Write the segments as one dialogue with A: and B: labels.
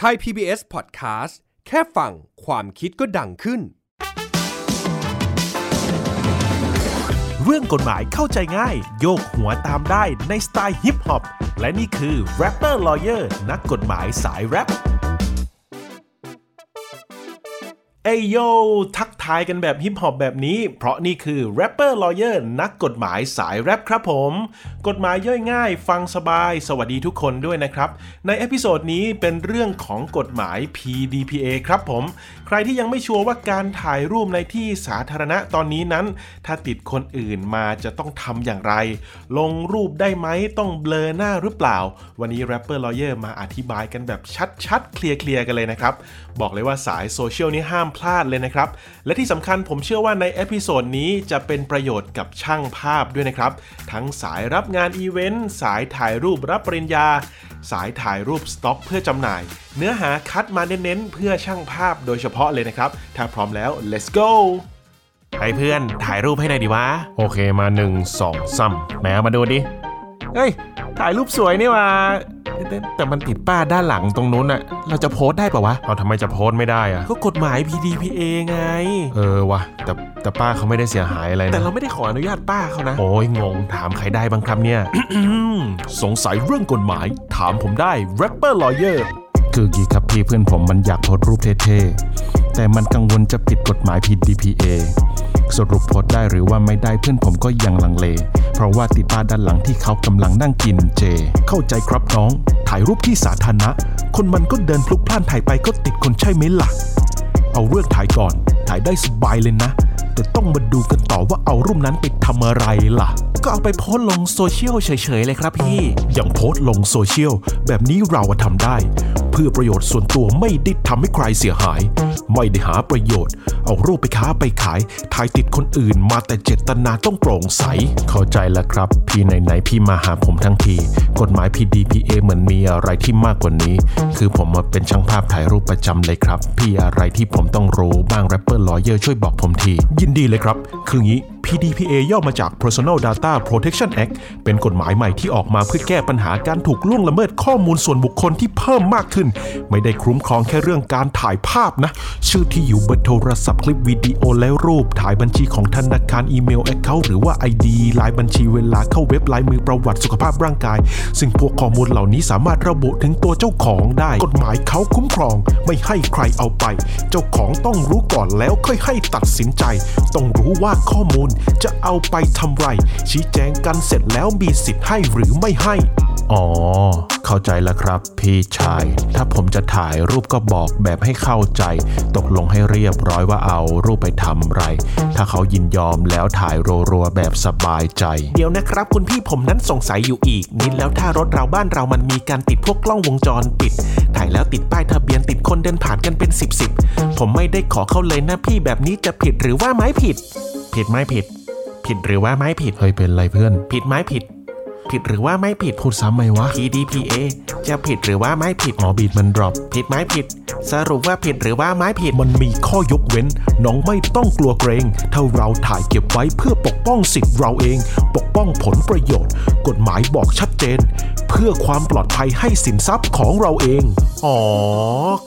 A: Thai PBS Podcast แค่ฟังความคิดก็ดังขึ้น
B: เรื่องกฎหมายเข้าใจง่าย โยกหัวตามได้ในสไตล์ฮิปฮอป และนี่คือ Rapper Lawyer นักกฎหมายสายแรปเอโยทักทายกันแบบฮิปฮอปแบบนี้ เพราะนี่คือ Rapper Lawyer นักกฎหมายสายแรปครับผม กฎหมายย่อยง่าย ฟังสบาย สวัสดีทุกคนด้วยนะครับ ใน episode นี้เป็นเรื่องของกฎหมาย PDPA ครับผม ใครที่ยังไม่ชัวร์ว่าการถ่ายรูปในที่สาธารณะตอนนี้นั้น ถ้าติดคนอื่นมาจะต้องทำอย่างไร ลงรูปได้ไหมต้องเบลอหน้าหรือเปล่า วันนี้ Rapper Lawyer มาอธิบายกันแบบชัดๆ เคลียร์ๆกันเลยนะครับ บอกเลยว่าสายโซเชียลนี้ห้ามพลาดเลยนะครับ และที่สำคัญผมเชื่อว่าใน episode นี้จะเป็นประโยชน์กับช่างภาพด้วยนะครับ ทั้งสายรับงานอีเวนต์สายถ่ายรูปรับปริญญา สายถ่ายรูปสต็อก เพื่อจำหน่าย เนื้อหาคัดมาเน้นๆเพื่อช่างภาพโดยเฉพาะเลยนะครับ ถ้าพร้อมแล้ว let's go ให้เพื่อนถ่ายรูปให้หน่อยดีวะ โอเคมาหนึ่งสองสามแหมเอามาดูดิ เฮ้ย ถ่ายรูปสวยนี่ว่าแต่แต่มันติดป้าด้านหลังตรงนู้นอะเราจะโพสต์ได้ปะวะ เอาทำไมจะโพสต์ไม่ได้อะก็กฎหมาย PDPA ไง เออวะแต่แต่ป้าเขาไม่ได้เสียหายอะไรนะ แต่เราไม่ได้ขออนุญาตป้าเขานะ โอ้ยงง ถามใครได้บ้างครับเนี่ย สงสัยเรื่องกฎหมาย ถามผมได้ Rapper Lawyer คือกี้ครับพี่เพื่อนผมมันอยากโพสรูปเท่ๆ แต่มันกังวลจะผิดกฎหมาย PDPA สรุปโพสได้หรือว่าไม่ได้เพื่อนผมก็ยังลังเล เพราะว่าติดป้าด้านหลังที่เขากำลังนั่งกินเจ เข้าใจครับน้อง ถ่ายรูปที่สาธารณะ คนมันก็เดินพลุกพล่านถ่ายไปก็ติดคนใช่ไหมล่ะ เอาเรื่องถ่ายก่อน ถ่ายได้สบายเลยนะ แต่ต้องมาดูกันต่อว่าเอารูปนั้นไปทำอะไรล่ะ ก็เอาไปโพสลงโซเชียลเฉยๆเลยครับพี่อย่างโพสลงโซเชียลแบบนี้เราทำได้ เพื่อประโยชน์ส่วนตัวไม่ได้ทำให้ใครเสียหาย ไม่ได้หาประโยชน์ เอารูปไปค้าไปขาย ถ่ายติดคนอื่นมาแต่เจตนาต้องโปร่งใส เข้าใจแล้วครับ พี่ไหนๆพี่มาหาผมทั้งที กฎหมาย PDPA เหมือนมีอะไรที่มากกว่านี้ คือผมมาเป็นช่างภาพถ่ายรูปประจำเลยครับ พี่อะไรที่ผมต้องรู้บ้าง Rapper Lawyer ช่วยบอกผมที ยินดีเลยครับ คืองี้ PDPA ย่อมาจาก Personal Data Protection Act เป็นกฎหมายใหม่ที่ออกมาเพื่อแก้ปัญหาการถูกล่วงละเมิดข้อมูลส่วนบุคคลที่เพิ่มมากขึ้น ไม่ได้คุ้มครองแค่เรื่องการถ่ายภาพนะ ชื่อที่อยู่เบอร์โทรศัพท์คลิปวิดีโอและรูป ถ่ายบัญชีของธนาคารอีเมล account หรือว่า ID ลายบัญชีเวลาเข้าเว็บลายมือประวัติสุขภาพร่างกาย ซึ่งพวกข้อมูลเหล่านี้สามารถระบุถึงตัวเจ้าของได้ กฎหมายเขาคุ้มครอง ไม่ให้ใครเอาไป เจ้าของต้องรู้ก่อนแล้วค่อยให้ตัดสินใจ ต้องรู้ว่าข้อมูลจะเอาไปทำไร ชี้แจงกันเสร็จแล้วมีสิทธิ์ให้หรือไม่ให้ อ๋อ เข้าใจแล้วครับพี่ชาย ถ้าผมจะถ่ายรูปก็บอกแบบให้เข้าใจ ตกลงให้เรียบร้อยว่าเอารูปไปทำไร ถ้าเขายินยอมแล้วถ่ายรัวๆแบบสบายใจ เดี๋ยวนะครับ คุณพี่ผมนั้นสงสัยอยู่อีก นิดแล้วถ้ารถเราบ้านเรามันมีการติดพวกกล้องวงจรปิด ถ่ายแล้วติดป้ายทะเบียนติดคนเดินผ่านกันเป็นสิบสิบผมไม่ได้ขอเข้าเลยนะพี่แบบนี้จะผิดหรือว่าไม่ผิด ผิดไม่ผิด ผิดหรือว่าไม่ผิดเฮ้ยเป็นไรเพื่อน ผิดไหมผิด ผิดหรือว่าไม่ผิดพูดซ้ำไหมวะ PDPA จะผิดหรือว่าไม่ผิดอ๋อบีดมันดรอปผิดไหมผิด สรุปว่าผิดหรือว่าไม่ผิดมันมีข้อยกเว้น น้องไม่ต้องกลัวเกรงถ้าเราถ่ายเก็บไว้เพื่อปกป้องสิทธิ์เราเอง ปกป้องผลประโยชน์ กฎหมายบอกชัดเจน เพื่อความปลอดภัยให้สินทรัพย์ของเราเอง อ๋อ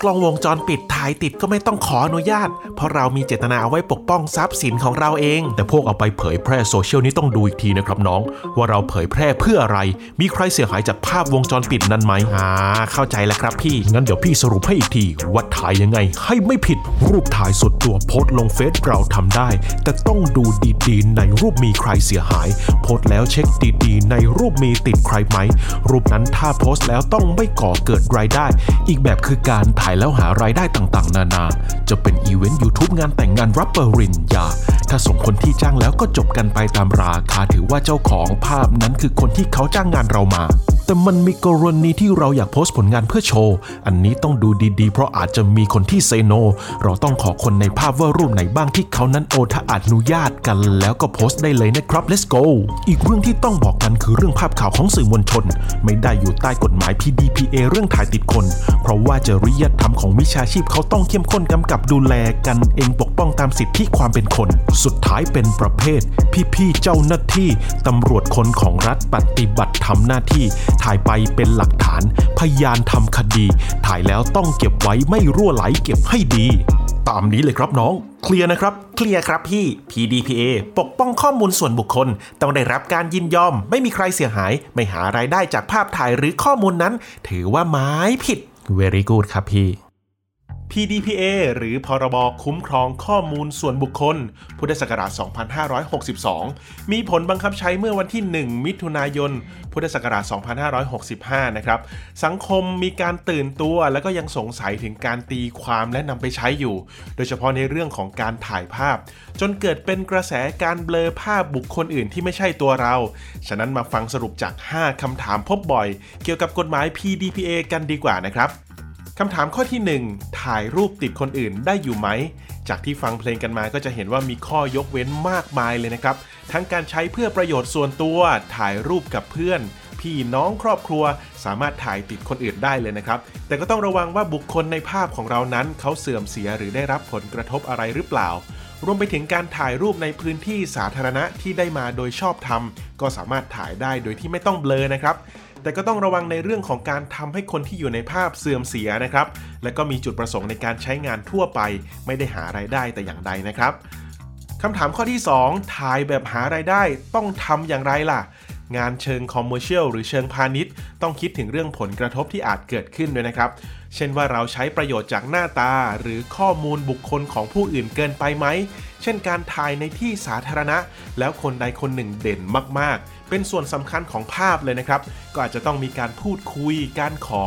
B: กล้องวงจรปิดถ่ายติดก็ไม่ต้องขออนุญาต เพราะเรามีเจตนาเอาไว้ปกป้องทรัพย์สินของเราเอง แต่พวกเอาไปเผยแพร่โซเชียลนี้ต้องดูอีกทีนะครับน้อง ว่าเราเผยแพร่เพื่ออะไร มีใครเสียหายจากภาพวงจรปิดนั้นไหมอ่าเข้าใจแล้วครับพี่ งั้นเดี๋ยวพี่สรุปให้อีกทีว่าถ่ายยังไง ให้ไม่ผิดรูปถ่ายส่วนตัวโพสลงเฟซเราทำได้ แต่ต้องดูดีๆ ในรูปมีใครเสียหาย โพสแล้วเช็คดีๆ ในรูปมีติดใครไหม รูปนั้นถ้าโพสแล้วต้องไม่ก่อเกิดรายได้ อีกแบบคือการถ่ายแล้วหารายได้ต่างๆ นานา จะเป็นอีเวนต์ YouTube งานแต่งงานรับปริญญา ถ้าส่งคนที่จ้างแล้วก็จบกันไปตามราคาถือว่าเจ้าของภาพนั้นคือคนที่เขาจ้างงานเรามา แต่มันมีกรณีที่เราอยากโพสต์ผลงานเพื่อโชว์ อันนี้ต้องดูดีๆ เพราะอาจจะมีคนที่เซโน เราต้องขอคนในภาพว่ารูปไหนบ้างที่เขานั้นโอถ้าอนุญาตกัน แล้วก็โพสต์ได้เลยนะครับ let's go อีกเรื่องที่ต้องบอกกันคือเรื่องภาพข่าวของสื่อมวลชน ไม่ได้อยู่ใต้กฎหมาย PDPA เรื่องถ่ายติดคน เพราะว่าจริยธรรมของวิชาชีพเขาต้องเข้มข้นกำกับดูแลกันเองปกป้องตามสิทธิความเป็นคน สุดท้ายเป็นประเภท พี่ๆเจ้าหน้าที่ตำรวจคนของรัฐปฏิบัติทำหน้าที่ถ่ายไปเป็นหลักฐาน พยานทำคดี ถ่ายแล้วต้องเก็บไว้ไม่รั่วไหลเก็บให้ดี ตามนี้เลยครับน้อง เคลียร์นะครับ
C: เคลียร์ครับพี่ PDPA ปกป้องข้อมูลส่วนบุคคล ต้องได้รับการยินยอม ไม่มีใครเสียหาย ไม่หารายได้จากภาพถ่ายหรือข้อมูลนั้น ถือว่าไม้ผิด
B: very good ครับพี่ PDPA หรือพรบคุ้มครองข้อมูลส่วนบุคคล พุทธศักราช 2562 มีผลบังคับใช้เมื่อวันที่ 1 มิถุนายน พุทธศักราช 2565 นะครับ สังคมมีการตื่นตัวและก็ยังสงสัยถึงการตีความและนำไปใช้อยู่ โดยเฉพาะในเรื่องของการถ่ายภาพ จนเกิดเป็นกระแสการเบลอภาพบุคคลอื่นที่ไม่ใช่ตัวเรา ฉะนั้นมาฟังสรุปจาก 5คำถามพบบ่อย เกี่ยวกับกฎหมาย PDPA กันดีกว่านะครับ คำถามข้อที่ 1 ถ่ายรูปติดคนอื่นได้อยู่ไหม จากที่ฟังเพลงกันมาก็จะเห็นว่ามีข้อยกเว้นมากมายเลยนะครับ ทั้งการใช้เพื่อประโยชน์ส่วนตัว ถ่ายรูปกับเพื่อน พี่น้องครอบครัว สามารถถ่ายติดคนอื่นได้เลยนะครับ แต่ก็ต้องระวังว่าบุคคลในภาพของเรานั้น เขาเสื่อมเสียหรือได้รับผลกระทบอะไรหรือเปล่ารวมไปถึงการถ่ายรูปในพื้นที่สาธารณะที่ได้มาโดยชอบธรรม ก็สามารถถ่ายได้โดยที่ไม่ต้องเบลอนะครับ แต่ก็ต้องระวังในเรื่องของการทำให้คนที่อยู่ในภาพเสื่อมเสียนะครับ และก็มีจุดประสงค์ในการใช้งานทั่วไป ไม่ได้หารายได้แต่อย่างใดนะครับคำถามข้อที่ 2 ถ่ายแบบหารายได้ต้องทำอย่างไรล่ะ งานเชิง commercial หรือเชิงพาณิชย์ ต้องคิดถึงเรื่องผลกระทบที่อาจเกิดขึ้นด้วยนะครับ เช่นว่าเราใช้ประโยชน์จากหน้าตา หรือข้อมูลบุคคลของผู้อื่นเกินไปไหม เช่นการถ่ายในที่สาธารณะ แล้วคนใดคนหนึ่งเด่นมากๆ เป็นส่วนสำคัญของภาพเลยนะครับ ก็อาจจะต้องมีการพูดคุย การขอ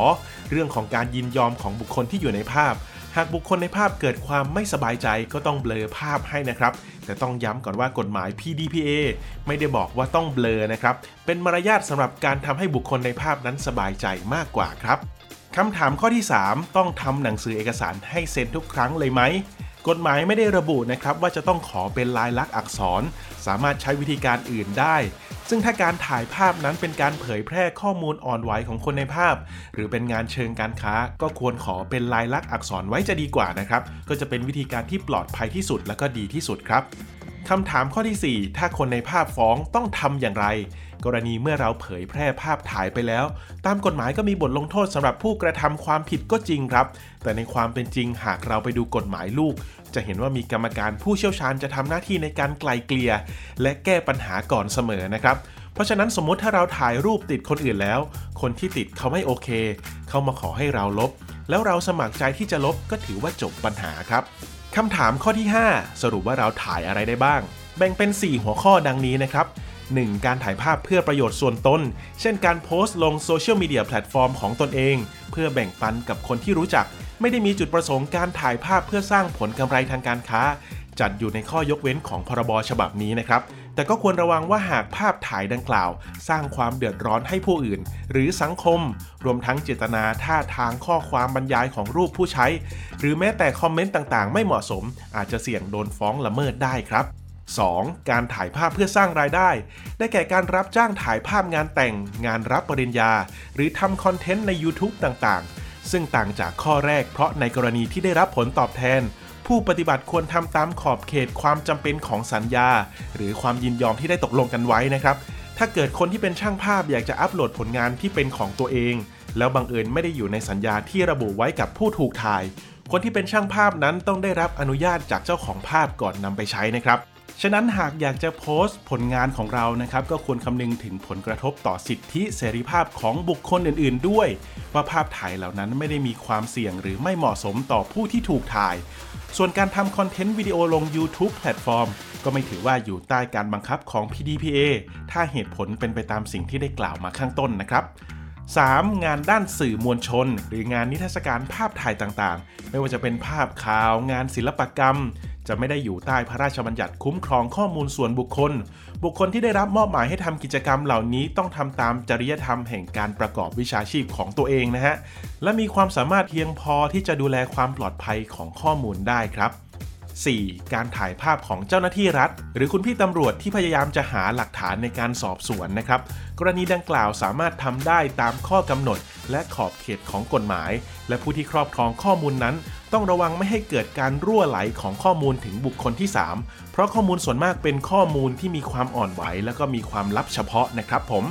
B: เรื่องของการยินยอมของบุคคลที่อยู่ในภาพ หากบุคคลในภาพเกิดความไม่สบายใจก็ต้องเบลอภาพให้นะครับ แต่ต้องย้ำก่อนว่ากฎหมาย PDPA ไม่ได้บอกว่าต้องเบลอนะครับ เป็นมารยาทสำหรับการทำให้บุคคลในภาพนั้นสบายใจมากกว่าครับคำถามข้อที่ 3 ต้องทำหนังสือเอกสารให้เซ็นทุกครั้งเลยไหม กฎหมายไม่ได้ระบุนะครับว่าจะต้องขอเป็นลายลักษณ์อักษร สามารถใช้วิธีการอื่นได้ ซึ่งถ้าการถ่ายภาพนั้นเป็นการเผยแพร่ข้อมูลอ่อนไหวของคนในภาพ หรือเป็นงานเชิงการค้า ก็ควรขอเป็นลายลักษณ์อักษรไว้จะดีกว่านะครับ ก็จะเป็นวิธีการที่ปลอดภัยที่สุดและก็ดีที่สุดครับ คำถามข้อที่ 4 ถ้าคนในภาพฟ้องต้องทำอย่างไร กรณีเมื่อเราเผยแพร่ภาพถ่ายไปแล้ว ตามกฎหมายก็มีบทลงโทษสำหรับผู้กระทำความผิดก็จริงครับ แต่ในความเป็นจริงหากเราไปดูกฎหมายลูก จะเห็นว่ามีกรรมการผู้เชี่ยวชาญจะทำหน้าที่ในการไกลเกลี่ยและแก้ปัญหาก่อนเสมอนะครับเพราะฉะนั้นสมมติถ้าเราถ่ายรูปติดคนอื่นแล้ว คนที่ติดเขาไม่โอเค เขามาขอให้เราลบ แล้วเราสมัครใจที่จะลบก็ถือว่าจบปัญหาครับ คำถามข้อที่ 5 สรุปว่าเราถ่ายอะไรได้บ้าง แบ่งเป็น 4 หัวข้อดังนี้นะครับ 1. การถ่ายภาพเพื่อประโยชน์ส่วนตน เช่นการโพสต์ลงโซเชียลมีเดียแพลตฟอร์มของตนเอง เพื่อแบ่งปันกับคนที่รู้จัก ไม่ได้มีจุดประสงค์การถ่ายภาพเพื่อสร้างผลกำไรทางการค้า จัดอยู่ในข้อยกเว้นของพรบฉบับนี้นะครับ แต่ก็ควรระวังว่าหากภาพถ่ายดังกล่าว สร้างความเดือดร้อนให้ผู้อื่น หรือสังคม รวมทั้งเจตนาท่าทางข้อความบรรยายของรูปผู้ใช้ หรือแม้แต่คอมเมนต์ต่างๆ ไม่เหมาะสม อาจจะเสี่ยงโดนฟ้องละเมิดได้ครับ 2. การถ่ายภาพเพื่อสร้างรายได้ ได้แก่การรับจ้างถ่ายภาพงานแต่ง งานรับปริญญา หรือทำคอนเทนต์ใน YouTube ต่างๆ ซึ่งต่างจากข้อแรกเพราะในกรณีที่ได้รับผลตอบแทน ผู้ปฏิบัติควรทำตามขอบเขตความจำเป็นของสัญญา หรือความยินยอมที่ได้ตกลงกันไว้นะครับถ้าเกิดคนที่เป็นช่างภาพอยากจะอัปโหลดผลงานที่เป็นของตัวเอง แล้วบังเอิญไม่ได้อยู่ในสัญญาที่ระบุไว้กับผู้ถูกถ่าย คนที่เป็นช่างภาพนั้นต้องได้รับอนุญาตจากเจ้าของภาพก่อนนำไปใช้นะครับ ฉะนั้นหากอยากจะโพสต์ผลงานของเรานะครับ ก็ควรคำนึงถึงผลกระทบต่อสิทธิเสรีภาพของบุคคลอื่น ๆ ด้วย ว่าภาพถ่ายเหล่านั้นไม่ได้มีความเสี่ยงหรือไม่เหมาะสมต่อผู้ที่ถูกถ่าย ส่วนการทำคอนเทนต์วิดีโอลง YouTube แพลตฟอร์ม ก็ไม่ถือว่าอยู่ใต้การบังคับของ PDPA ถ้าเหตุผลเป็นไปตามสิ่งที่ได้กล่าวมาข้างต้นนะครับ 3. งานด้านสื่อมวลชน หรืองานนิทรรศการภาพถ่ายต่างๆ ไม่ว่าจะเป็นภาพข่าว งานศิลปกรรม จะไม่ได้อยู่ใต้พระราชบัญญัติคุ้มครองข้อมูลส่วนบุคคล บุคคลที่ได้รับมอบหมายให้ทำกิจกรรมเหล่านี้ต้องทำตามจริยธรรมแห่งการประกอบวิชาชีพของตัวเองนะฮะ และมีความสามารถเพียงพอที่จะดูแลความปลอดภัยของข้อมูลได้ครับ 4. การถ่ายภาพของเจ้าหน้าที่รัฐ หรือคุณพี่ตำรวจที่พยายามจะหาหลักฐานในการสอบสวนนะครับ กรณีดังกล่าวสามารถทำได้ตามข้อกำหนด และขอบเขตของกฎหมาย และผู้ที่ครอบครองข้อมูลนั้น ต้องระวังไม่ให้เกิดการรั่วไหลของข้อมูลถึงบุคคลที่ 3 เพราะข้อมูลส่วนมากเป็นข้อมูลที่มีความอ่อนไหว และก็มีความลับเฉพาะนะครับผม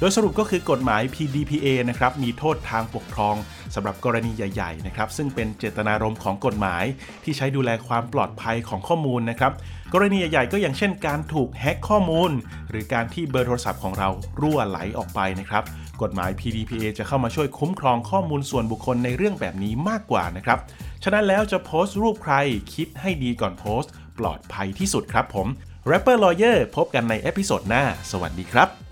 B: โดยสรุปก็คือกฎหมาย PDPA นะครับมีโทษทางปกครองสำหรับกรณีใหญ่ๆนะครับซึ่งเป็นเจตนารมณ์ของกฎหมายที่ใช้ดูแลความปลอดภัยของข้อมูลนะครับกรณีใหญ่ๆก็อย่างเช่นการถูกแฮ็กข้อมูล หรือการที่เบอร์โทรศัพท์ของเรารั่วไหลออกไปนะครับกฎหมาย PDPA จะเข้ามาช่วยคุ้มครองข้อมูลส่วนบุคคลในเรื่องแบบนี้มากกว่านะครับฉะนั้นแล้วจะโพสต์รูปใครคิดให้ดีก่อนโพสต์ ปลอดภัยที่สุดครับผม Rapper Lawyer พบกันใน episode หน้า สวัสดีครับ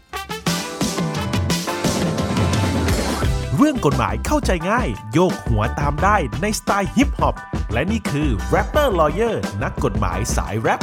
C: เรื่องกฎหมายเข้าใจง่าย โยกหัวตามได้ในสไตล์ฮิปฮอป และนี่คือ Rapper Lawyer นักกฎหมายสายแรป